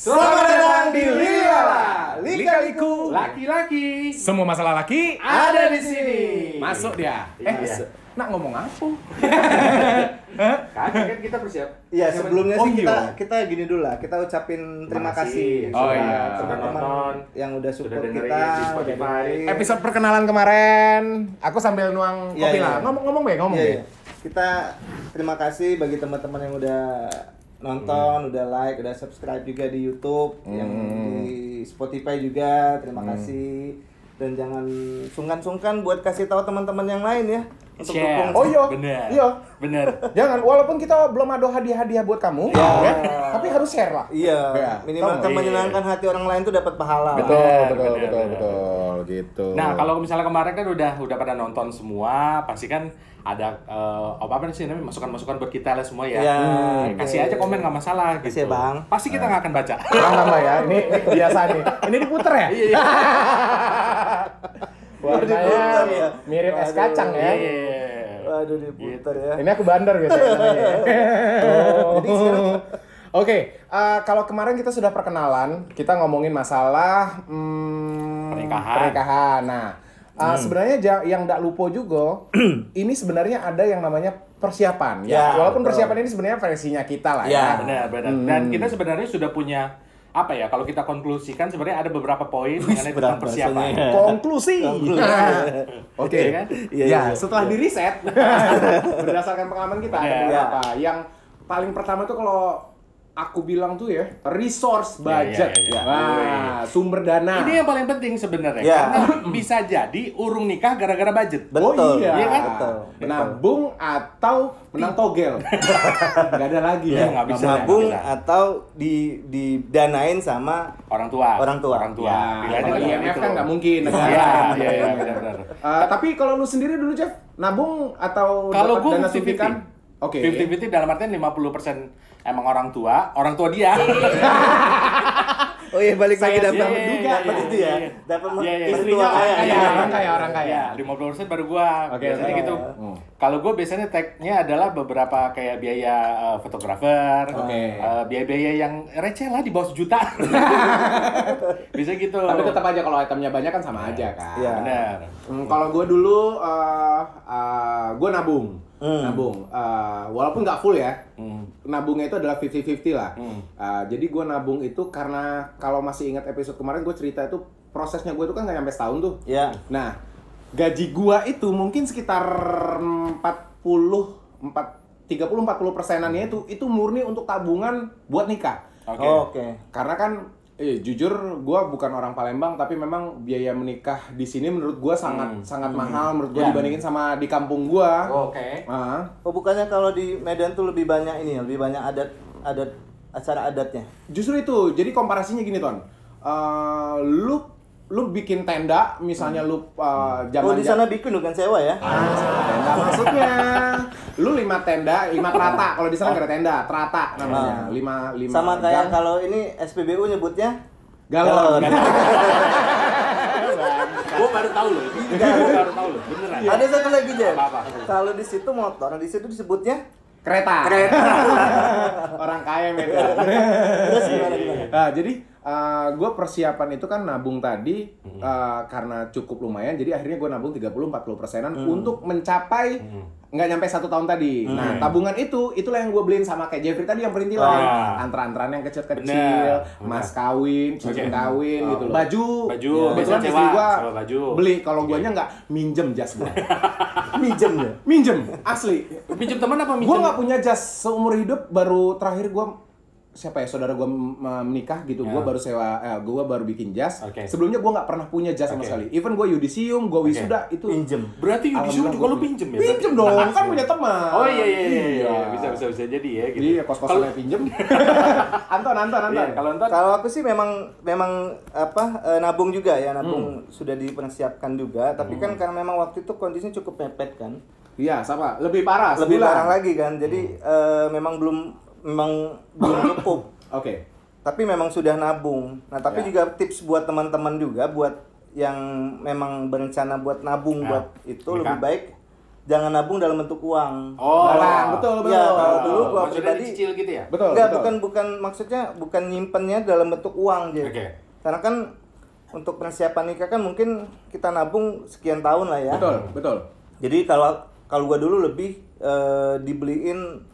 Selamat datang di Lila Lika-liku Laki-laki Semua masalah laki ada di sini. Masuk dia Iya. Eh, nak ngomong apa? Kagak kan kita bersiap. Iya, sebelumnya Oh, sih iya. kita kita gini dulu lah. Kita ucapin terima kasih Oh, iya. teman-teman Nonton. yang udah Sudah support dengerin kita Spotify. Episode perkenalan kemarin Aku sambil nuang Iya, kopi iya. lah Ngomong-ngomong be, ngomong Iya, be iya. Kita terima kasih bagi teman-teman yang udah nonton, udah like, udah subscribe juga di YouTube, yang Hmm. di Spotify juga. Terima kasih. Dan jangan sungkan-sungkan buat kasih tahu teman-teman yang lain ya untuk Share. dukung. Oh iya, Bener. iya Bener. Jangan, walaupun kita belum ada hadiah-hadiah buat kamu Iya. ya, Tapi harus share lah Iya, Iya. minimal kan nggak? menyenangkan hati orang lain tuh dapat pahala. Betul, Bener, betul, bener, betul, bener. betul Gitu Nah, kalau misalnya kemarin kan udah udah pada nonton semua, pasti kan ada eh, apa apa sih namanya masukan-masukan buat kita lah semua ya. Iya, Hmm. Kasih aja komen nggak masalah gitu. Kasih ya, Bang. Pasti kita nggak akan baca. Kurang tambah ya, ini, ini biasa nih Ini diputer ya? Iya, iya. Warnanya ya? mirip es kacang ya Iya. Waduh diputar ya. Ini aku bandar biasanya. Oh, jadi sekarang Oke, eh, kalau kemarin kita sudah perkenalan, kita ngomongin masalah hmm, Pernikahan. pernikahan. Nah, eh, sebenarnya ja- yang tidak lupa juga, ini sebenarnya ada yang namanya persiapan. Ya, Ya, walaupun betul. persiapan ini sebenarnya versinya kita lah Ya, ya. Benar, benar. Hmm. Dan kita sebenarnya sudah punya apa ya? Kalau kita konklusikan sebenarnya ada beberapa poin mengenai tentang persiapan. bahasanya. Konklusi. Konklusi. Oke. Iya kan? Iya, ya, iya. setelah di riset berdasarkan pengalaman kita ada Iya. beberapa. Yang paling pertama tuh kalau aku bilang tuh ya, resource budget. iya, iya. Wah, sumber dana. Ini yang paling penting sebenarnya Ya. karena bisa jadi urung nikah gara-gara budget. Oh Betul. iya, Iya kan? Betul. Nabung atau menang togel. Gak ada lagi ya. nggak bisa. nabung bisa. atau di didanain sama Orang tua. Orang tua. Orang tua. Ya, kalau kan IMF gitu. kan nggak mungkin. negara. Iya, iya, iya, benar-benar. Eh, tapi kalau lu sendiri dulu, Jeff, nabung atau Kalau dapat gue dana 50-50. suntikan? Oke. 50-50 dalam artian 50% emang orang tua, orang tua dia. Oh iya balik lagi Saya dapat menduga iya, dapat iya, itu ya. iya. Dapat Iya, iya. istri Istrinya kaya. kaya, Iya. orang kaya, orang kaya. Ya, 50% baru gua. Oke, biasanya gitu. Hmm. Kalau gua biasanya tag-nya adalah beberapa kayak biaya eh, fotografer, eh, biaya-biaya yang receh lah di bawah sejuta. Bisa gitu. Tapi tetap aja kalau itemnya banyak kan sama aja kan. Iya. benar. Hmm, kalau gue dulu, uh, gue nabung, Hmm. nabung. Uh, walaupun nggak full ya, Hmm. nabungnya itu adalah 50-50 lah. Hmm. Uh, jadi gue nabung itu karena kalau masih ingat episode kemarin gue cerita itu prosesnya gue itu kan nggak nyampe setahun tuh. Ya. Nah, gaji gua itu mungkin sekitar 40 4 30 40 persenannya itu itu murni untuk tabungan buat nikah. Oke. Oke. Karena kan eh jujur gua bukan orang Palembang tapi memang biaya menikah di sini menurut gua sangat Hmm. sangat mahal menurut gua Ya. dibandingin sama di kampung gua. Oke. Ah. Oh bukannya kalau di Medan tuh lebih banyak ini ya, lebih banyak adat adat acara adatnya. Justru itu. Jadi komparasinya gini, Ton. Eh, lu lu bikin tenda misalnya lu uh, zaman Oh di sana bikin bukan sewa ya? tenda maksudnya lu lima tenda lima terata kalau di sana ada tenda terata namanya Ah. lima lima Sama kayak gang. kalau ini SPBU nyebutnya galon Gua baru tahu loh. Gua baru tahu loh. Beneran. Ada satu lagi Jen. Kalau di situ motor, di situ disebutnya kereta kereta. orang kaya Medan Terus gimana gimana? nah, jadi gue persiapan itu kan nabung tadi uh, karena cukup lumayan jadi akhirnya gue nabung 30-40 persenan untuk mencapai nggak nyampe satu tahun tadi. Nah tabungan itu itulah yang gue beliin sama kayak Jeffrey tadi yang perintilan Wah. antara-antara yang kecil-kecil mas kawin cincin Oke. kawin Oh, gitu loh. baju. Baju, kebetulan biasanya istri baju. beli. Kalau guanya nggak minjem jas gue Minjem. Ya. minjem asli. Pinjam teman apa gue minjem? nggak punya jas seumur hidup baru terakhir gue siapa ya saudara gue menikah gitu gue Ya. baru sewa eh, gue baru bikin jas Oke. sebelumnya gue nggak pernah punya jas sama Oke. sekali even gue yudisium gue wisuda itu Pinjem. Berarti Yudisium juga lu pinjem ya? pinjem dong kan punya teman Oh iya iya iya, iya. bisa bisa bisa jadi ya gitu. iya kos kosannya pinjem Anton Anton Anton Iya, kalau ntar Kalau aku sih memang memang apa eh, nabung juga ya, nabung sudah dipersiapkan juga, tapi kan karena memang waktu itu kondisinya cukup mepet kan. iya sama lebih parah Lebih sebulan. parah lagi kan. Jadi eh, memang belum memang belum cukup. oke tapi memang sudah nabung. Nah, tapi Ya. juga tips buat teman-teman juga buat yang memang berencana buat nabung Ya, buat itu nikah. lebih baik jangan nabung dalam bentuk uang. Oh, Barang, betul, betul. Iya, kalau dulu gua Maksudnya pribadi dicicil gitu ya? Betul, Enggak, betul. bukan bukan maksudnya bukan nyimpennya dalam bentuk uang, jadi. Oke. Karena kan untuk persiapan nikah kan mungkin kita nabung sekian tahun lah ya. Betul, betul. Jadi kalau kalau gua dulu lebih eh, dibeliin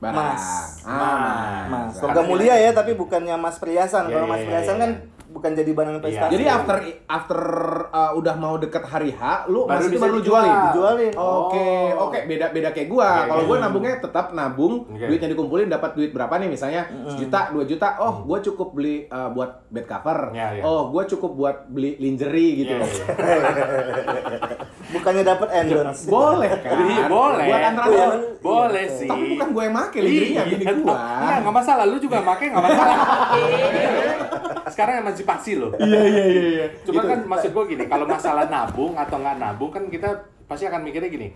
Barang. Mas. Ah, Mas, Karena logam mulia ya, tapi bukannya mas perhiasan. Iya, Kalau mas iya, perhiasan iya. kan bukan jadi barang Iya. investasi. Jadi after after uh, udah mau deket hari H, lu Baru masih baru lu jualin. Dijualin. Oke, Oh. oke, beda beda kayak gua. Oke, Kalau oke. gua nabungnya tetap nabung, Oke. duitnya dikumpulin dapat duit berapa nih misalnya sejuta, dua juta. Oh, gua cukup beli uh, buat bed cover. Iya, iya. Oh, gua cukup buat beli lingerie gitu. Iya, iya. Bukannya dapat endorse. Boleh kan? Iya, boleh. Buat antara Iya, lu. Boleh Iya, sih. Tapi bukan gua yang make lingerie-nya, bini gua. Enggak, enggak masalah. Lu juga make enggak masalah. Sekarang emansipasi loh. Iya, iya, iya, iya. Cuma kan maksud gua gini, kalau masalah nabung atau nggak nabung kan kita pasti akan mikirnya gini.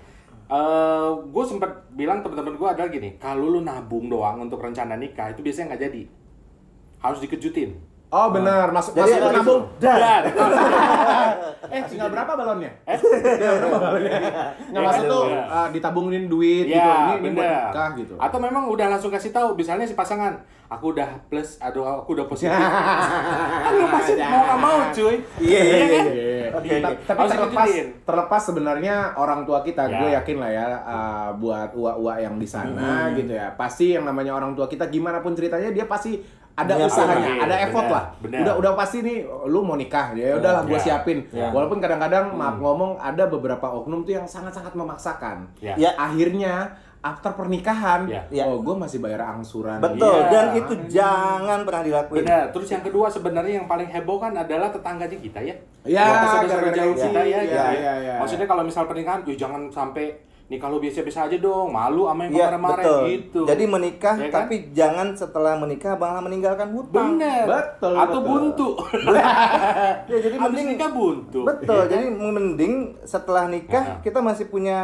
Eh, gue sempat bilang teman-teman gue adalah gini, kalau lu nabung doang untuk rencana nikah itu biasanya nggak jadi, harus dikejutin. Oh, benar. Masuk Jadi masuk nabung. Dan, Eh, tinggal berapa balonnya? eh, Tinggal berapa balonnya? Nggak Ya, maksud tuh iya. uh, ditabungin duit gitu. ya Ini, ini buat nikah gitu. Atau memang udah langsung kasih tahu, misalnya si pasangan, aku udah plus, aduh aku udah positif. kan lu pasti mau nggak mau cuy. Iya, iya, kan? Iya. Oke, Ta- oke. Tapi Harus terlepas terlepas sebenarnya orang tua kita, Ya. gue yakin lah ya uh, buat uak-uak yang di sana Hmm. gitu ya. Pasti yang namanya orang tua kita gimana pun ceritanya dia pasti ada Iya, usahanya, bener, ada effort bener, lah. bener. Udah udah pasti nih lu mau nikah ya udahlah gue Ya. siapin. Ya. Walaupun kadang-kadang Hmm. maaf ngomong ada beberapa oknum tuh yang sangat-sangat memaksakan. Ya. Ya. Akhirnya after pernikahan, Ya. Ya. oh gue masih bayar angsuran. Betul, Iya. dan itu jangan pernah dilakuin. Benar. Terus yang kedua sebenarnya yang paling heboh kan adalah tetangganya kita ya. Ya, saudara-saudara jauh kita ya. Iya, gitu ya. iya, iya. Maksudnya kalau misal pernikahan, "Ih, jangan sampai nikah lu biasa-biasa aja dong, malu sama yang Iya, kemarin-kemarin gitu. Jadi menikah, Ya kan? tapi jangan setelah menikah malah meninggalkan hutang. bener. Betul, Atau betul. buntu. Ya, jadi Habis mending nikah buntu. Betul, kan? jadi mending setelah nikah Nah. kita masih punya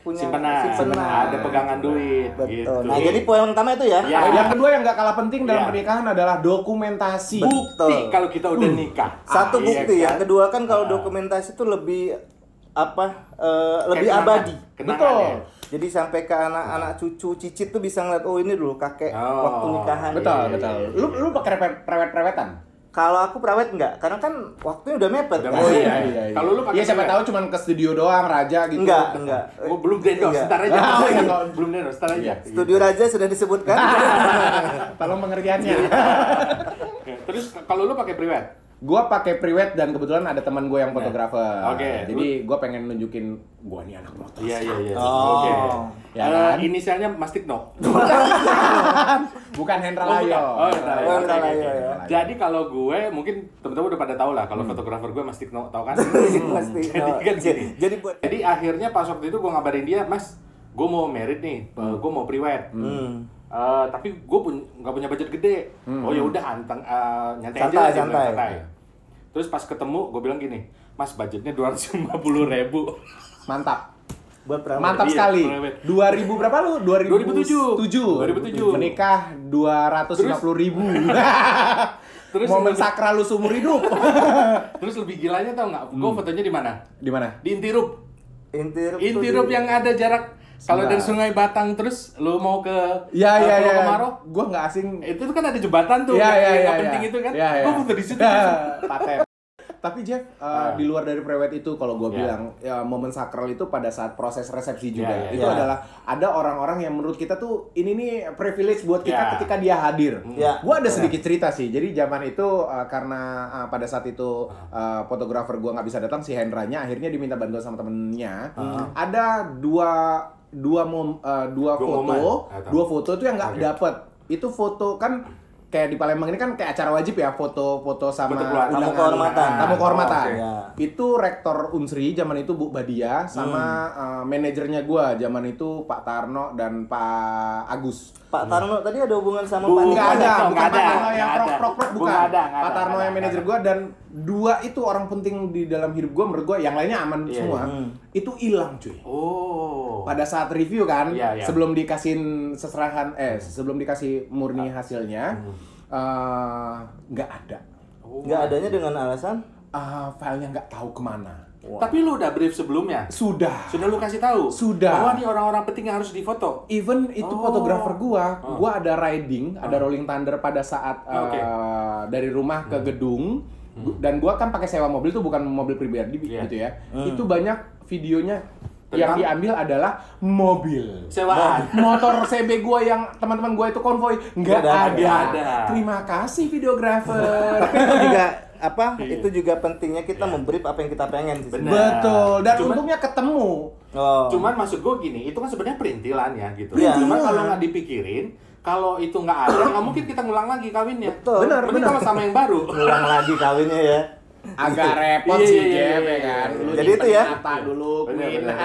punya Simpenan. simpenan. Ada pegangan duit Betul. gitu. Nah, jadi poin utama itu ya. Ya. Yang kedua yang nggak kalah penting dalam Iya. pernikahan adalah dokumentasi. bukti Betul. kalau kita udah nikah. Satu Ah, bukti, iya yang kedua kan kalau Ah. dokumentasi itu lebih apa eh, lebih kenangan. abadi. Kenangan Betul. ya. Jadi sampai ke anak-anak cucu cicit tuh bisa ngeliat oh ini dulu kakek Oh. waktu nikahan. Betul, Iya, iya, betul. iya. Lu lu pakai prewet- prewet-prewetan? Kalau aku perawat enggak, karena kan waktunya udah mepet. Udah kan? mepet. iya. Kalau lu pakai Iya, siapa tahu cuman ke studio doang, raja gitu. Enggak, enggak. Oh, belum dendok, Enggak. sebentar aja. Oh, iya. belum dendok, sebentar aja. Studio Raja sudah disebutkan. Tolong pengertiannya. Terus kalau lu pakai priwet? Gua pakai prewed dan kebetulan ada teman gue yang fotografer. Oke. Jadi gua pengen nunjukin gua nih anak motor. Iya, iya, iya. Oh. Oke. Ya Eh, kan? inisialnya. Bukan Hendra Oh, Layo. bukan. Oh, Hendra Layo. Oh, Hendra Layo, oke. Jadi kalau gue mungkin teman-teman udah pada tahu lah kalau fotografer gue Mastikno, tau kan? Pasti. Jadi kan gini. Jadi buat Jadi akhirnya pas waktu itu gue ngabarin dia, Mas, gue mau merit nih, gue mau priwet. Hmm. Eh, tapi gue pun nggak punya budget gede. Oh ya udah anteng eh, nyantai Santai, aja bilang, santai. Terus pas ketemu gue bilang gini, Mas budgetnya dua ratus lima puluh ribu. Mantap. buat perawat. Mantap Iya, sekali. prewed. 2000 berapa lu? 2007. 2007. 2007. Menikah 250 ribu. Terus Momen sakral lu seumur hidup. Terus lebih gilanya tau nggak? Gue fotonya di mana? Di mana? Di Intirup. Inti Intirup yang ada jarak kalau dari Sungai Batang terus lu mau ke Ya ya Pulau ya. Kemarau, Gua nggak asing. itu kan ada jembatan tuh yang, iya yang iya. nggak penting itu kan. Iya, iya. Gue foto di situ. Paten. Tapi Jeff, uh, Ah. di luar dari prewed itu kalau gue Iya. bilang ya momen sakral itu pada saat proses resepsi juga. Iya, iya, itu iya. adalah ada orang-orang yang menurut kita tuh ini nih privilege buat kita Iya. ketika dia hadir. Iya. Gue ada sedikit cerita sih. Jadi zaman itu uh, karena uh, pada saat itu uh, fotografer gue nggak bisa datang si Hendranya akhirnya diminta bantuan sama temennya. Ada dua dua mom, uh, dua, Dua foto, momen. Atau- dua foto itu yang nggak Oke. dapet. Itu foto kan kayak di Palembang ini kan kayak acara wajib ya foto-foto sama undangan. Tamu kehormatan. Tamu kehormatan. Oh, oke. Ya. Itu rektor Unsri zaman itu Bu Badia sama uh, manajernya gua zaman itu Pak Tarno dan Pak Agus. Pak Tarno tadi ada hubungan sama Bu- Pak Enggak ada, bukan nggak Pak ada, Tarno yang prok ada. prok prok Bu, bukan. ada, Pak ada, Tarno yang ada, manajer gua dan dua itu orang penting di dalam hidup gua menurut gua yang lainnya aman Iya, semua. iya. Itu hilang cuy. Oh. Pada saat review kan, Iya, iya. sebelum dikasihin seserahan eh sebelum dikasih murni hasilnya eh, nggak ada. Oh. Nggak adanya dengan alasan Ah, filenya nggak tahu ke mana. Tapi lu udah brief sebelumnya. Sudah. Sudah lu kasih tahu. Sudah. Bahwa nih orang-orang penting yang harus difoto. Even itu Oh. fotografer gua, gua ada riding, ada rolling thunder pada saat Oh. Hmm. uh, dari rumah ke gedung dan gua kan pakai sewa mobil tuh bukan mobil pribadi Iya. gitu ya. Itu banyak videonya yang diambil adalah mobil. Sewaan. Motor CB gua yang teman-teman gua itu konvoy nggak ada. ada. Terima kasih videografer. itu juga apa? Iya. Itu juga pentingnya kita membrief apa yang kita pengen sih. Bener. Betul. Dan Cuman- untungnya ketemu. Oh. Cuman maksud gue gini, itu kan sebenarnya perintilan ya gitu. Iya. Cuman kalau nggak dipikirin, kalau itu nggak ada, nggak mungkin kita ngulang lagi kawinnya. Betul. Benar, Mending benar. kalau sama yang baru. ngulang lagi kawinnya ya. Agak repot Iya, sih iya, iya, Jeff ya kan. Lu Jadi itu ya. Dulu, Bener, bener.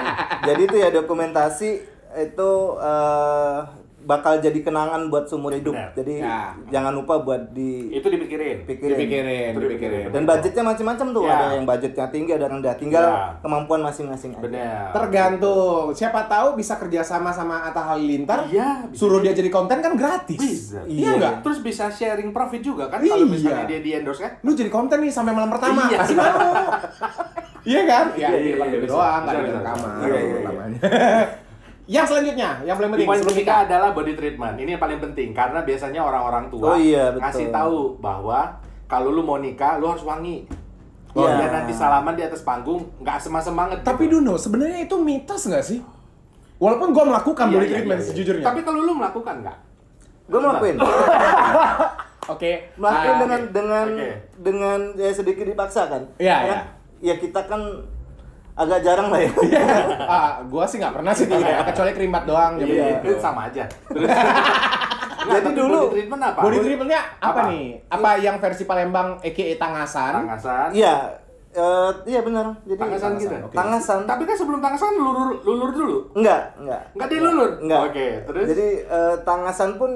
Jadi itu ya dokumentasi itu eh, bakal jadi kenangan buat seumur hidup. Benar. Jadi Ya. jangan lupa buat di itu dipikirin. pikirin. Dipikirin, Itu dipikirin. Dan budgetnya macam-macam tuh, Ya. ada yang budgetnya tinggi, ada yang rendah. Tinggal Ya. kemampuan masing-masing aja. Benar. Tergantung. Siapa tahu bisa kerjasama sama Atta Halilintar. Iya, Suruh dia jadi konten kan gratis. Bisa. Iya nggak? Terus bisa sharing profit juga kan kalau Iya. misalnya dia di endorse kan? Lu jadi konten nih sampai malam pertama. Iya. Pasti mau. iya kan? Ya, Iya, iya, iya, Bisa, di dalam bisa. kamar. Iya, iya, iya. Yang selanjutnya, yang paling penting Poin sebelum ketiga nikah. adalah body treatment. Ini yang paling penting karena biasanya orang-orang tua Oh iya, betul. kasih tahu bahwa kalau lu mau nikah, lu harus wangi. Oh, Biar iya. nanti salaman di atas panggung nggak semasem banget. Tapi gitu. Duno, sebenarnya itu mitos nggak sih? Walaupun gua melakukan Iya, body iya, treatment iya, iya. sejujurnya. Tapi kalau lu melakukan nggak? Gue ngelakuin. Oke. Melakukan ah, dengan dengan Oke. dengan ya sedikit dipaksa kan. Iya, Karena Ya kita kan agak jarang lah ya. ah, gua sih nggak pernah sih tidak, kecuali krimbat doang. Iya, zaman itu itu. sama aja. Terus Jadi dulu- body treatment apa? Body treatmentnya apa, Apa? nih? Apa yang versi Palembang aka Tangasan? Tangasan. Iya. eh, iya benar. Jadi Tangasan gitu. Oke. Tangasan. Tapi kan sebelum tangasan lulur lulur dulu. Enggak, enggak. Nggak dilulur. Enggak. Oke, terus Jadi eh, tangasan pun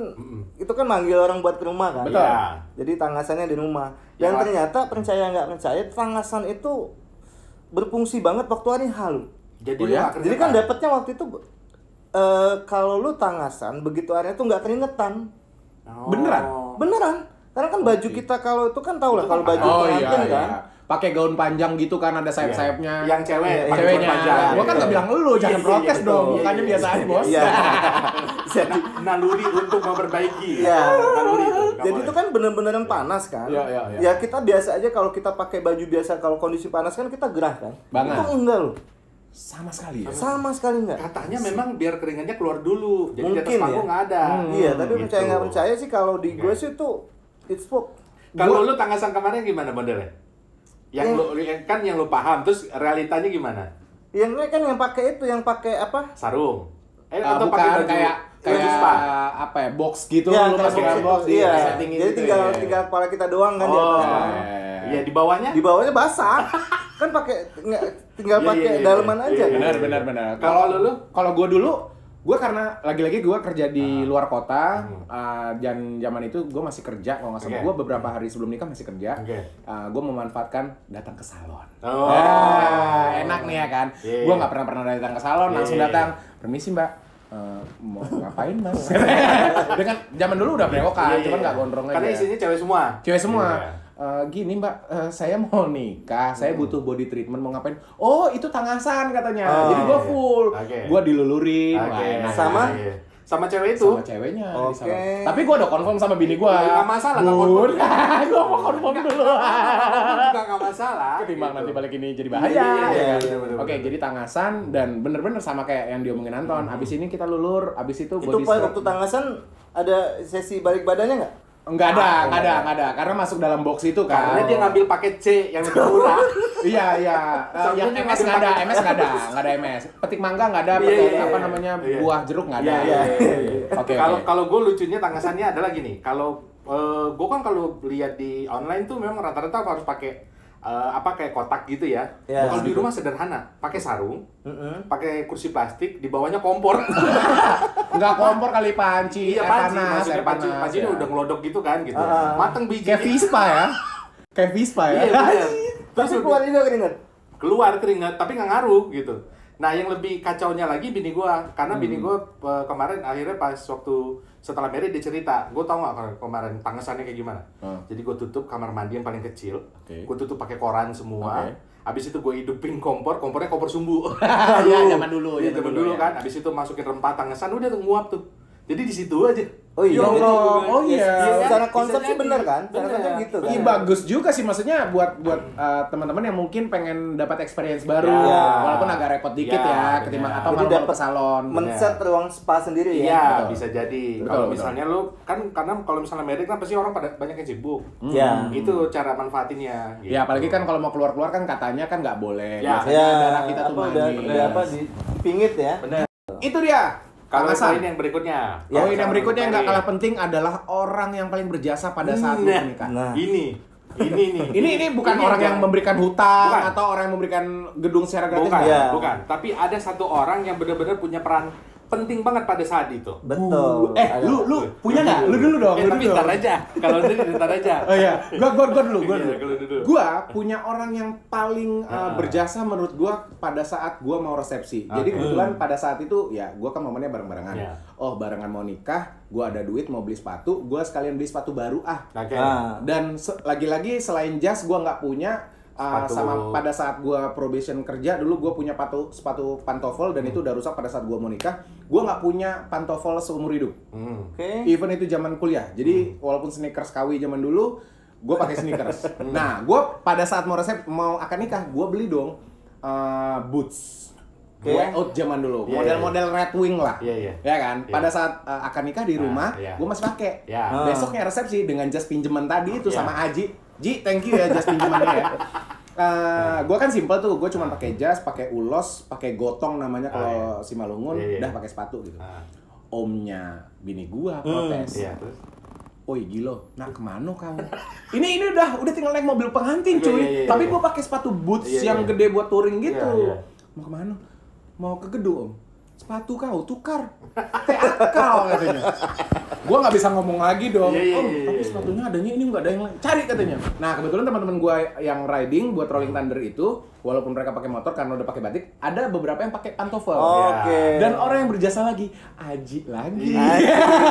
itu kan manggil orang buat ke rumah kan. Betul. Iya. Jadi tangasannya di rumah. Dan Ya. ternyata percaya nggak percaya tangasan itu berfungsi banget waktu hari halu. Jadi Oh ya? Jadi kan dapetnya waktu itu eh kalau lu tangasan begitu hari itu nggak keringetan. Oh. Beneran? Beneran. Karena kan baju kita kalau itu kan tau lah Itu kalau kan baju Oh iya, pengantin iya. Pakai gaun panjang gitu kan ada sayap-sayapnya. Yang cewek, Iya, pakai Ceweknya. gaun panjang. Gua kan nggak bilang lu, Iya, jangan iya, protes iya, dong. Bukannya Iya, biasa iya, aja, bos. Iya. Jadi, Na- naluri untuk memperbaiki. Iya. Naluri itu. jadi itu kan bener-bener yang panas kan. Iya, iya, iya. Ya kita biasa aja kalau kita pakai baju biasa kalau kondisi panas kan kita gerah kan. Banget. Itu enggak loh. Sama sekali ya. Sama sekali enggak. katanya memang biar keringatnya keluar dulu. Jadi di atas Mungkin panggung ya. nggak ada. iya, tapi Gitu. percaya nggak percaya sih kalau di Oke. gue sih tuh it's work. Kalau lu tangasan kemarin gimana modelnya? Yang Yang- lu yang- kan yang lu paham, terus realitanya gimana? Yang kan yang pakai itu, yang pakai apa? Sarung. Eh, Ah, atau pakai baju kayak kayak apa ya box gitu Ya, lu kayak masukin box, box iya. setting Jadi gitu tinggal ya. tinggal kepala kita doang kan di Oh, atas kan. iya di bawahnya? Di bawahnya basah. kan pakai nggak tinggal Iya, pakai iya, iya, daleman iya, aja. iya, kan? benar benar benar Kalau lu, lu? kalau gue dulu gue karena lagi-lagi gue kerja di luar kota Hmm. uh, dan zaman itu gue masih kerja kalau nggak salah Oke. gue beberapa hari sebelum nikah masih kerja Oke. gue memanfaatkan datang ke salon Oh. Ah, enak nih ya kan Iya. gue nggak pernah pernah datang ke salon Iya, langsung iya, datang permisi mbak Eh, mau ngapain mas dengan zaman dulu udah brewokan Iya, cuman iya. nggak gondrong aja Karena isinya cewek semua. Cewek semua. Iya. "Eh, gini mbak, eh, saya mau nikah, saya butuh body treatment mau ngapain? Oh itu tangasan katanya. Oh, Jadi gua iya. full, Oke. gua dilulurin, Oke. wah, enak. Sama? Iya. sama cewek itu. sama ceweknya. Oke. salon. Tapi gua udah confirm sama bini gua. Ya, nggak masalah, nggak Bun, confirm. gua mau confirm dulu. juga nggak masalah. Ketimbang gitu. nanti balik ini jadi bahaya. Iya, iya, ya iya, kan? bener, bener, Oke, bener. jadi tangasan dan bener-bener sama kayak yang diomongin Anton. Abis ini kita lulur, abis itu Itu body pas scrub. waktu tangasan ada sesi balik badannya nggak? Enggak ada, Ah, enggak ada, enggak. enggak ada. Karena masuk dalam box itu kan. Karena dia ngambil paket C yang lebih murah. Iya iya. Eh, Soalnya yang MS ngambil nggak ada, MS nggak ada, nggak ada MS. Petik mangga nggak ada, Iya, petik iya, apa iya. namanya Iya. buah jeruk nggak ada. Iya, iya, Oke Kalau kalau gue lucunya tangasannya adalah gini. Kalau gue kan kalau lihat di online tuh memang rata-rata harus pakai eh, apa kayak kotak gitu ya. Ya. Kalau di rumah sederhana, pakai sarung, Mm-mm. pakai kursi plastik, di bawahnya kompor. Nggak kompor kali panci, iya panci, panas, maksudnya panci, panas. panci ya. ini udah ngelodok gitu kan gitu. Ah. Mateng biji. Kayak Vespa ya. Kayak Vespa ya. Iya. Terus keluar juga keringat. keluar keringat tapi nggak ngaruh gitu. Nah yang lebih kacaunya lagi bini gua karena bini Hmm. gua eh, kemarin akhirnya pas waktu setelah married dia cerita, gua tau kalau kemarin tangesannya kayak gimana. Hmm. Jadi gua tutup kamar mandi yang paling kecil, Oke. gua tutup pakai koran semua. Oke. Abis itu gue hidupin kompor, kompornya kompor sumbu. Iya, zaman dulu, Iya, zaman zaman dulu dulu ya. kan. Abis itu masukin rempah tangesan, udah tuh nguap tuh. Jadi di situ aja. Oh iya, Ya jadi- Allah, oh iya. Ya, secara konsep sih bener kan? Secara konsep gitu kan. Iya bagus juga sih maksudnya buat buat uh, teman-teman yang mungkin pengen dapat experience baru Ya. walaupun agak repot dikit Ya, ya, ketimbang atau dapat ke salon. Men-set ruang spa sendiri ya. Iya, betul. bisa jadi. Betul, Kalau betul. misalnya lu kan karena kalau misalnya medik kan pasti orang pada banyak yang sibuk. Ya. Itu cara manfaatinnya. gitu. Ya apalagi kan kalau mau keluar-keluar kan katanya kan nggak boleh. Ya. Biasanya Ya, darah kita tuh apa udah, manis. udah apa di pingit ya? Bener. Itu dia. Kalau poin yang berikutnya. Oh, ini yang berikutnya yang nggak mencari. kalah penting adalah orang yang paling berjasa pada saat Nah, menikah. Nah. Ini, ini nih. Ini ini bukan orang yang memberikan hutang Bukan. atau orang yang memberikan gedung secara gratis. bukan, Iya. bukan. Tapi ada satu orang yang benar-benar punya peran penting banget pada saat itu. Betul. Eh, lu lu punya nggak? Lu dulu dong. Eh, lu tapi dulu ntar aja. Kalau ini ntar aja. Oh iya, gua gua gua dulu, gua Iya, dulu. Gua punya orang yang paling uh, berjasa menurut gua pada saat gua mau resepsi. Jadi Oke. kebetulan pada saat itu ya gua kan momennya bareng-barengan. Iya. Oh, barengan mau nikah, gua ada duit mau beli sepatu, gua sekalian beli sepatu baru ah. Oke. Ah. Dan se- lagi-lagi selain jas gua nggak punya uh, Sepatu. sama pada saat gua probation kerja dulu gua punya patu, sepatu pantofel dan itu udah rusak pada saat gua mau nikah. Gua nggak punya pantofel seumur hidup. Hmm. Oke. Even itu zaman kuliah. Jadi walaupun sneakers KW zaman dulu, gue pakai sneakers. Hmm. nah, gue pada saat mau resep mau akan nikah, gue beli dong uh, boots. Oke. Gue out zaman dulu, Iya, model-model Red Wing lah. Iya, iya. Ya kan? Iya. Pada saat uh, akan nikah di Nah, rumah, iya. gue masih pakai. Ya. Ah. Besoknya resepsi dengan jas pinjaman tadi itu Iya. sama Aji. Ji, thank you ya jas pinjamannya ya. gue kan simpel tuh, gue cuma pakai jas, pakai ulos, pakai gotong namanya Ah, kalau iya. si Malungun, Iya, iya. udah pakai sepatu gitu. Ah. Omnya bini gua protes. Iya, terus. Oi gilo, nah ke mana kamu? Ini ini udah udah tinggal naik mobil pengantin Iya, cuy. iya, iya, Tapi iya. gua pakai sepatu boots Iya, yang iya. gede buat touring gitu. Iya, iya. Mau ke mana? Mau ke gedung om. Sepatu kau tukar. Akal katanya. Gua nggak bisa ngomong lagi dong. Iya, iya, om, iya, tapi iya. sepatunya adanya ini nggak ada yang lain. Cari katanya. Nah kebetulan teman-teman gua yang riding buat Rolling Thunder itu, walaupun mereka pakai motor karena udah pakai batik, ada beberapa yang pakai pantofel. Oke. Dan orang yang berjasa lagi, Aji lagi.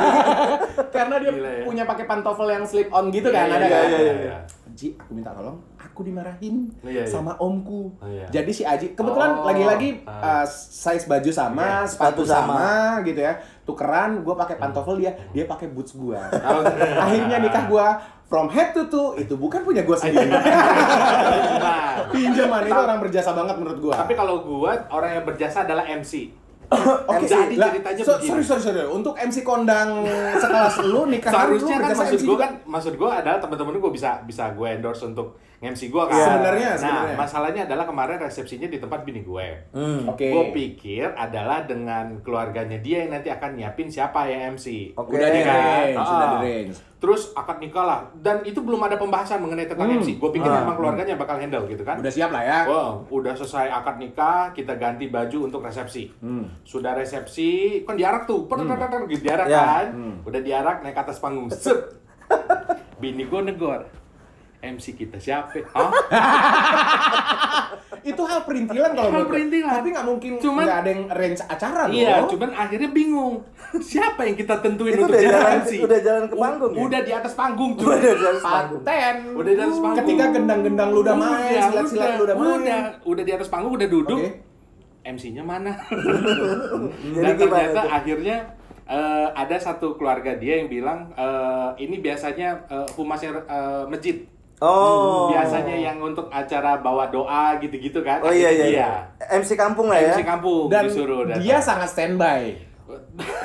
Karena dia Gila ya. punya pakai pantofel yang slip on gitu kan, Iya, ada iya, kan? Iya, iya, iya. Ji, aku minta tolong, aku dimarahin Iya, iya. sama omku. Oh, iya. Jadi si Aji, kebetulan Oh, lagi-lagi ah. uh, size baju sama, Iya, sepatu sama. sama. gitu ya. Tukeran, gue pakai pantofel dia, dia pakai boots gua. Oh, Akhirnya nikah gua from head to toe itu bukan punya gua sendiri. Nah, Pinjaman itu orang berjasa banget menurut gua. tapi kalau gua orang yang berjasa adalah MC. Oke, Jadi lah, ceritanya so, begini. sorry, sorry, sorry. Untuk MC kondang sekelas lu nikah Seharusnya lu kan maksud gue juga. kan maksud gue adalah teman-teman gue bisa bisa gue endorse untuk MC gue kan. Iya. Sebenarnya, Nah sebenarnya. masalahnya adalah kemarin resepsinya di tempat bini gue. Hmm. Oke. Gue pikir adalah dengan keluarganya dia yang nanti akan nyiapin siapa yang MC. Oke. Udah di Kan? range, Ah. sudah di range. Terus akad nikah lah dan itu belum ada pembahasan mengenai tentang Hmm. MC. Gue pikir Ah. memang keluarganya bakal handle gitu kan. Udah siap lah ya. Wow, udah selesai akad nikah, kita ganti baju untuk resepsi. Hmm. Sudah resepsi, kan diarak tuh, per gitu diarak Ya. kan. Hmm. Udah diarak naik atas panggung. Set. Bini gue negor. MC kita siapa? Hah? Itu hal perintilan kalau Hal perintilan. Tapi nggak mungkin Cuman- nggak ada yang range acara loh. Iya, cuman akhirnya bingung. Siapa yang kita tentuin Itu untuk udah jalan- MC? udah jalan ke U- panggung ya? Udah di atas panggung cuy. Udah di atas panggung. Paten. Udah di atas panggung. Ketika gendang-gendang lu udah main, Udah, silat-silat lu udah main. Udah, udah di atas panggung, udah duduk. Oke. MC-nya mana? Jadi Dan ternyata akhirnya eh, ada satu keluarga dia yang bilang eh, ini biasanya eh, humasnya eh, masjid. Oh. Biasanya yang untuk acara bawa doa gitu-gitu kan. Oh iya iya. Iya. MC kampung lah ya. MC kampung Dan disuruh datang. dia sangat standby.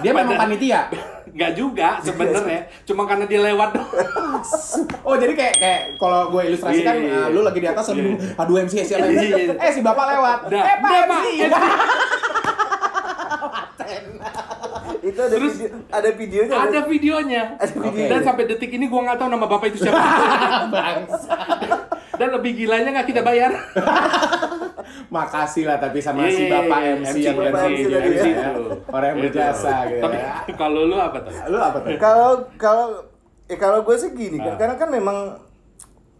Dia memang panitia. Nggak juga sebenarnya, cuma karena dia lewat doang. Oh jadi kayak kayak kalau gue ilustrasikan Iya, iya, iya. lu lagi di atas Iya. aduh aduh MC siapa MC eh si bapak lewat Dah, eh pak MC Pak. Itu ada Terus- video, ada videonya. Ada videonya. Ada video. Dan sampai detik ini gua nggak tahu nama bapak itu siapa. bangsa Dan lebih gilanya nggak kita bayar. makasih lah tapi sama si Iya, bapak iya, MC, MC, yang udah MC di tadi MC ya. ya. orang yang Gitu. berjasa gitu Tapi ya. kalau lu apa tuh? lu apa tuh Kalau kalau eh kalau gue sih gini kan, Nah. karena kan memang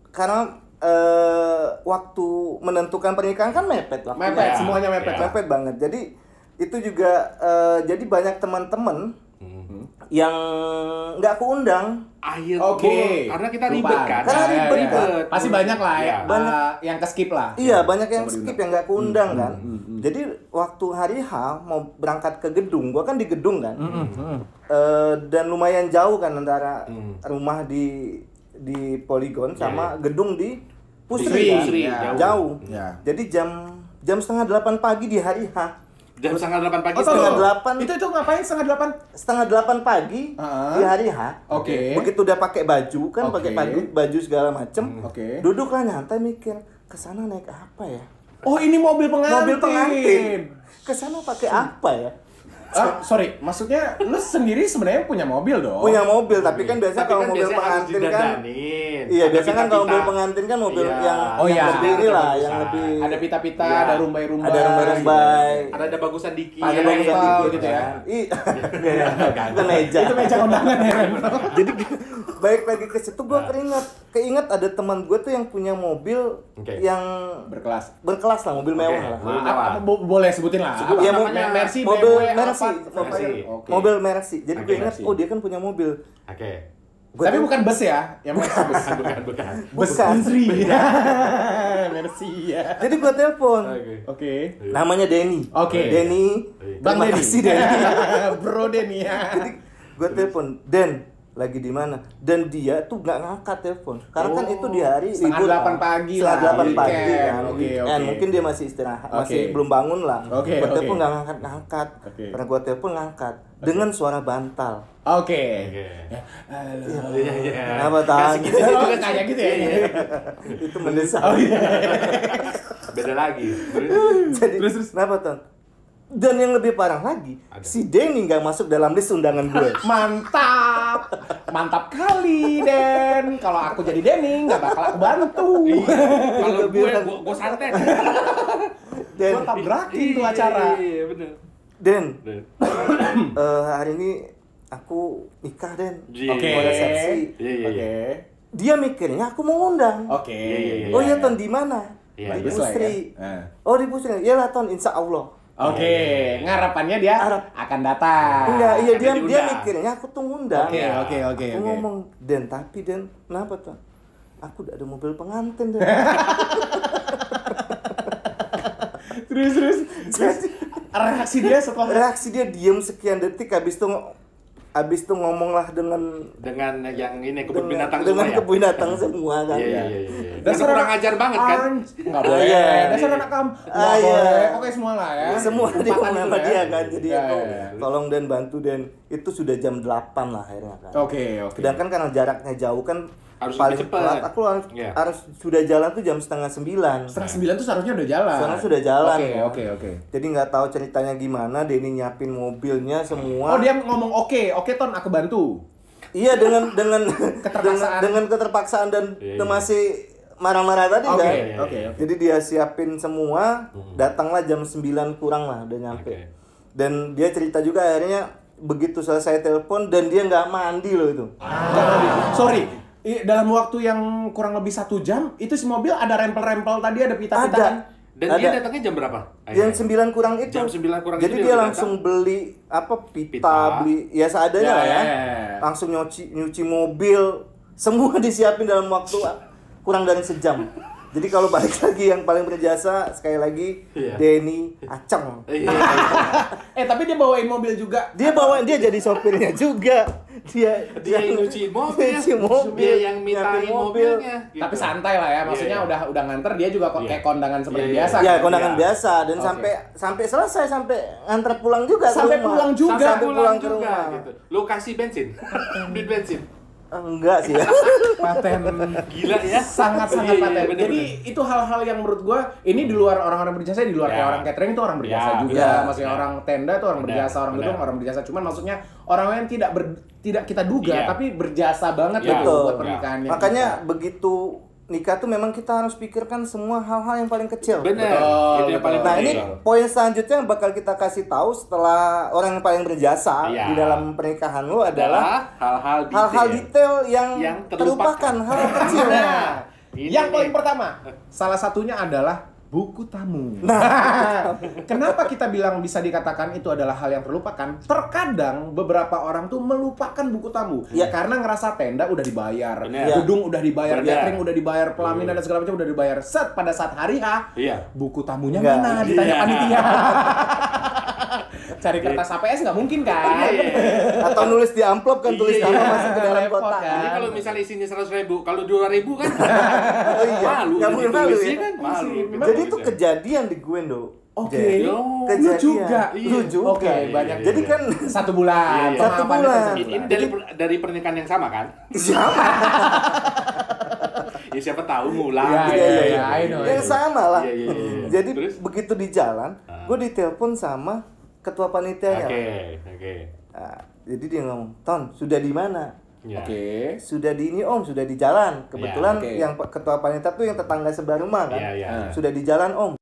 karena eh, waktu menentukan pernikahan kan mepet waktu mepet Ya, semuanya mepet ya. lah mepet banget. Jadi itu juga eh, jadi banyak teman-teman Hmm. yang nggak aku undang. Akhir Oke. gua- karena kita Lupa. ribet kan. Karena Ya, ya, ribet, ya. kan? Pasti banyak lah ya. Iya. Banyak. eh, yang ke skip lah. Iya, banyak yang skip yang nggak keundang Hmm, kan. Jadi waktu hari H mau berangkat ke gedung, gua kan di gedung kan. Hmm, Eh, dan lumayan jauh kan antara Hmm. rumah di di Polygon Iya, sama gedung di Pusri, Pusri, kan. Pusri, ya. jauh. jauh. Ya. Jadi jam jam setengah delapan pagi di hari H, Jam setengah delapan pagi. Oh, setengah delapan. Itu itu ngapain setengah delapan? setengah delapan pagi Heeh. di hari H. Oke. Begitu udah pakai baju kan, Oke. pakai baju baju segala macem. Oke. Duduklah nyantai mikir ke sana naik apa ya? Oh, ini mobil pengantin. Mobil pengantin. Ke sana pakai apa ya? Ah, sorry, maksudnya lu sendiri sebenarnya punya mobil dong. Punya mobil, tapi kan biasanya Tapi kalau kan mobil biasanya harus pengantin kan. Iya, biasanya kan kalau mobil pengantin kan mobil Iya. yang, Oh, yang iya. lebih lah, yang lebih Ada pita-pita, Iya. ada rumbai-rumbai. ada rumbai-rumbai. Ada ada bagusan dikit. Ada bagusan dikit gitu ya. Ih, bukan meja. Itu meja kondangan ya. Jadi baik lagi ke situ gue keringat, keinget ada teman gue tuh yang punya mobil Oke. yang Berkelas. berkelas lah, mobil mewah lah. Apa, bo- boleh sebutin lah. Sebut Apa? ya, namanya? mobil- Mercy, mobil BMW, Mercy, Mercy. Oke. Mobil Mercy. Jadi Oke, gue ingat, oh dia kan punya mobil. Oke. Gua Tapi tuh- bukan bus ya, yang bukan bus. Bukan, bukan, bukan. Bus Bukan. Indri. Mercy ya. Jadi gue telepon. Oke. Oke. Namanya Denny. Oke. Denny. Bang Denny. Bro Denny ya. gue telepon Den lagi di mana dan dia tuh nggak ngangkat telepon karena kan Oh, itu di hari setengah libur. delapan pagi setengah lah, delapan pagi kan Oke, Weekend. oke. mungkin dia masih istirahat Oke. masih belum bangun lah Oke, Gua oke. telepon nggak ngangkat ngangkat Oke. karena gue telepon ngangkat dengan suara bantal Oke. Oke. Ya, Halo. Iya, iya. Kenapa, Tan? Kasih gitu Oh, juga kayak gitu ya. Iya, iya. itu mendesak Oh iya. Beda lagi. jadi Terus, terus. kenapa ton dan yang lebih parah lagi Ada. si Denny nggak masuk dalam list undangan gue Mantap. Mantap kali, Den. Kalau aku jadi Denny, nggak bakal aku bantu. Kalau Gua gue, gue, gue santet. Den Gua tabrakin tuh acara. Iya, bener. Den Dan- eh, hari ini aku nikah Den Iya. Oke. Mau resepsi Iya, iya, Oke. iya. dia mikirnya aku mau ngundang Oke. Iya, iya, iya. Oh iya ton di mana? Iya, di ya. Pusri. Nah. Oh di Pusri. Ya lah ton, insya Allah. Oke, ngarapannya dia Harap. akan datang. Enggak, iya dia dia mikirnya aku tuh ngundang. Oke, oke, oke, Aku oke. ngomong Den, tapi Den, kenapa ton? Aku udah ada mobil pengantin Den. Terus terus. terus reaksi dia setelah Reaksi dia diem sekian detik habis itu habis itu ngomong lah dengan Dengan yang ini kebun dengan, binatang dengan semua ya. kebun binatang semua kan. Iya, iya, iya, iya. Dasar kurang ajar banget kan? Enggak Ah, boleh. iya. Dasar anak kamu. Ah, Enggak iya. boleh. Oke semua lah ya. Semua itu sama ya. dia kan. Jadi Iya, aku iya. tolong Dan bantu Dan. Itu sudah jam 8 lah akhirnya kan. Oke, oke. Sedangkan karena jaraknya jauh kan Harus paling lebih cepat. aku harus Iya. harus sudah jalan tuh jam setengah sembilan. Setengah sembilan tuh seharusnya udah jalan. Sekarang sudah jalan. Oke, kan. oke, oke. Jadi nggak tahu ceritanya gimana. Denny nyiapin mobilnya semua. Oh dia ngomong oke, oke ton aku bantu. Iya dengan dengan Keterpaksaan. dengan, dengan keterpaksaan dan dia iya. masih marah-marah tadi Oke, kan. oke, iya. oke. Jadi dia siapin semua, datanglah jam 9 kurang lah udah nyampe. Oke. Dan dia cerita juga akhirnya begitu selesai telepon dan dia nggak mandi loh itu. Nabi. Sorry, dalam waktu yang kurang lebih satu jam itu si mobil ada rempel-rempel tadi ada pita-pita Ada. kan? Dan Ada. dia datangnya jam berapa? Jam 9 kurang itu. Jam 9 kurang Jadi itu dia langsung beli apa pita, Pita. beli ya seadanya Ya, lah ya. ya, ya, ya. Langsung nyuci nyuci mobil, semua disiapin dalam waktu kurang dari sejam. Jadi kalau balik lagi yang paling berjasa sekali lagi Iya. Denny Aceng. Iya, iya, iya. Eh tapi dia bawain mobil juga. Dia bawa dia jadi sopirnya juga. Dia Dia yang nyuciin mobil, nyuci mobil, dia yang mitain mobilnya. gitu. Tapi santai lah ya, maksudnya Iya, iya. udah udah nganter dia juga kok Iya. kayak kondangan seperti Iya, iya. biasa. Ya kan? kondangan Iya. biasa dan Oke. sampai sampai selesai sampai nganter pulang juga ke Sampai pulang juga. Sampai Sampai pulang, pulang ke juga rumah. gitu. Lu kasih bensin. Duit bensin. Enggak sih ya. Paten Gila ya. sangat-sangat Iya, iya, paten. bener, Jadi bener. itu hal-hal yang menurut gua ini di luar orang-orang berjasa di luar Ya. kayak orang catering itu orang berjasa Ya, juga. benar. Maksudnya Ya. orang tenda itu orang berjasa, orang gedung orang berjasa. Cuman maksudnya orang yang tidak ber- tidak kita duga Iya. tapi berjasa banget Ya, gitu Betul. buat pernikahannya. Makanya kita. begitu nikah tuh memang kita harus pikirkan semua hal-hal yang paling kecil. Bener. Betul, yang paling. Nah ini poin selanjutnya yang bakal kita kasih tahu setelah orang yang paling berjasa Iya. di dalam pernikahan lu adalah hal-hal detail. hal-hal detail yang, Yang terlupakan, terlupakan. hal kecil. Nah, Ini yang paling pertama, salah satunya adalah buku tamu. Nah, kenapa kita bilang bisa dikatakan itu adalah hal yang terlupakan? Terkadang beberapa orang tuh melupakan buku tamu Iya. karena ngerasa tenda udah dibayar, Benar. gedung udah dibayar, Benar. catering udah dibayar, pelaminan dan segala macam udah dibayar. Set pada saat hari H, Iya. buku tamunya Nggak. mana? Ditanya Iya. panitia. Cari kertas APS nggak mungkin kan? Atau nulis di amplop kan tulis Iya, nama masuk ke dalam repot kotak. kan. Jadi kalau misalnya isinya seratus ribu, kalau dua ribu kan Oh iya, malu. nggak mungkin malu ya. kan malu. Jadi itu kejadian di gue, Do. Oke. Oh, lu juga. Lu Iya. juga. Oke, banyak. Jadi kan Satu bulan. Iya, iya. Satu bulan. satu Ini, dari dari pernikahan yang sama kan? siapa? Ya siapa tahu ngulang. Iya, gitu. iya, iya, Yang sama lah. Iya, iya, iya. Jadi Terus? begitu di jalan, Ah. gue ditelepon sama ketua panitianya. Oke, oke. Nah, jadi dia ngomong, Ton, sudah di mana? Ya. Oke. Sudah di ini om, sudah di jalan. Kebetulan oke. yang pe- ketua panitia tuh yang tetangga sebelah rumah kan. Iya, iya. Ah. Sudah di jalan om.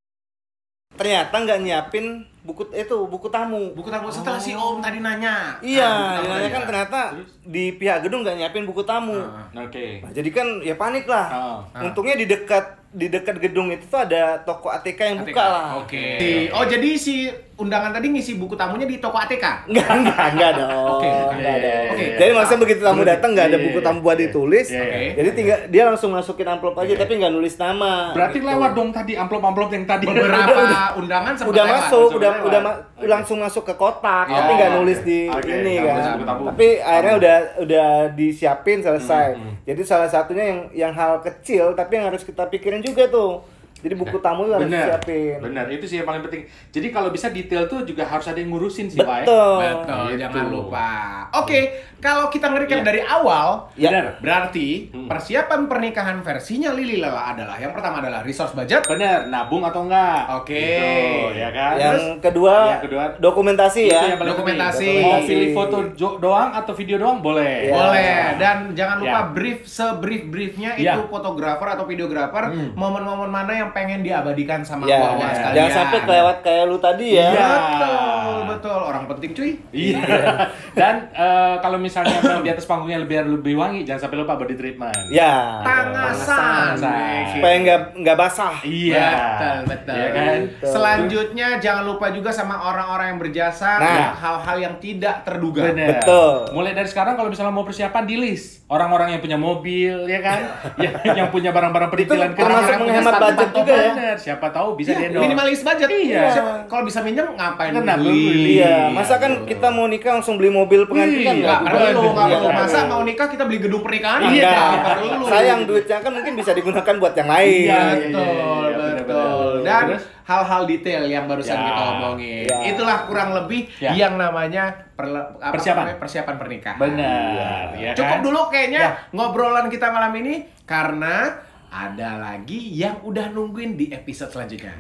Ternyata nggak nyiapin buku itu buku tamu. Buku tamu setelah si Om tadi nanya. Iya, Ah, tamu nanya kan ya. ternyata di pihak gedung nggak nyiapin buku tamu. Ah. Oke. Nah, jadi kan ya panik lah. Oh. Untungnya di dekat di dekat gedung itu tuh ada toko ATK yang buka lah. Oke. Oh, jadi si undangan tadi ngisi buku tamunya di toko ATK? Enggak, enggak, enggak dong. Oke, oke. Enggak dong. Oke. Jadi maksudnya begitu tamu datang nggak ada Iya, buku iya, tamu buat iya. ditulis. Iya, iya. Jadi tinggal dia langsung masukin amplop aja tapi nggak nulis nama. Berarti Gitu. lewat dong tadi amplop-amplop yang tadi. Beberapa undangan sempat udah lewat. masuk, udah lewat. udah ma- Oke. langsung masuk ke kotak, Oh, tapi nggak oke. nulis di Oke, ini kan. Tapi akhirnya udah udah disiapin selesai. Hmm, Jadi salah satunya yang yang hal kecil tapi yang harus kita pikirin juga tuh. Jadi buku tamu harus Bener, disiapin. bener. Itu sih yang paling penting. Jadi kalau bisa detail tuh juga harus ada yang ngurusin sih, Pak. Betul. Betul, Gitu. jangan lupa. Oke, kalau kita nge-recap Iya. dari awal, Ya. Bener. berarti Hmm. persiapan pernikahan versinya Lili Lela adalah yang pertama adalah resource budget. Bener, nabung atau enggak? Oke. Gitu, ya kan? Yang Terus, kedua, yang kedua, dokumentasi ya. yang Dokumentasi. Mau pilih foto jo- doang atau video doang boleh. Ya. Boleh dan jangan lupa Ya. brief sebrief briefnya Ya. itu fotografer atau videografer Hmm. momen-momen mana yang pengen diabadikan sama Ya, gua ya. sekalian. jangan sampai kelewat kayak lu tadi ya. Iya. Betul, betul. Orang penting cuy. Iya. Dan eh, kalau misalnya mau di atas panggungnya lebih lebih wangi, jangan sampai lupa body treatment. Ya. Tangasan. Tangasan. Supaya nggak nggak basah. Iya. Betul, betul. Iya kan? Selanjutnya jangan lupa juga sama orang-orang yang berjasa Nah. hal-hal yang tidak terduga. Bener. Betul. Mulai dari sekarang kalau misalnya mau persiapan di list orang-orang yang punya mobil, ya kan, yang, yang punya barang-barang penitilan Itu termasuk menghemat budget juga ya. Siapa tahu bisa Iya, diendorse. minimalis budget. Iya. Kalau bisa minjem ngapain Kenapa beli? Beli? Iya, Iya, masa kan betul. kita mau nikah langsung beli mobil pengantin kan Iya, Nggak nggak perlu, betul. Iya, nggak Masa mau nikah kita beli gedung pernikahan? Iya. Nggak perlu. Sayang duitnya kan mungkin bisa digunakan buat yang lain. Iya, Betul, iya, iya, iya, betul. bener-bener. Dan hal-hal detail yang barusan Ya. kita omongin. Ya. Itulah kurang lebih Ya. yang namanya perle- apa Persiapan. namanya? persiapan pernikahan. Benar, ya Cukup kan? dulu kayaknya Ya. ngobrolan kita malam ini karena ada lagi yang udah nungguin di episode selanjutnya.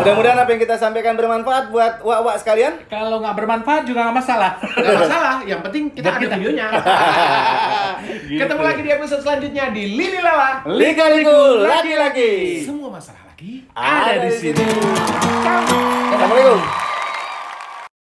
Mudah-mudahan apa yang kita sampaikan bermanfaat buat wak-wak sekalian. Kalau nggak bermanfaat juga nggak masalah. Gak masalah, yang penting kita Buat ada videonya. Gitu. Ketemu lagi di episode selanjutnya di Lili Lala. Lika-liku, laki-laki. Semua masalah lagi Ada di sini. Assalamualaikum.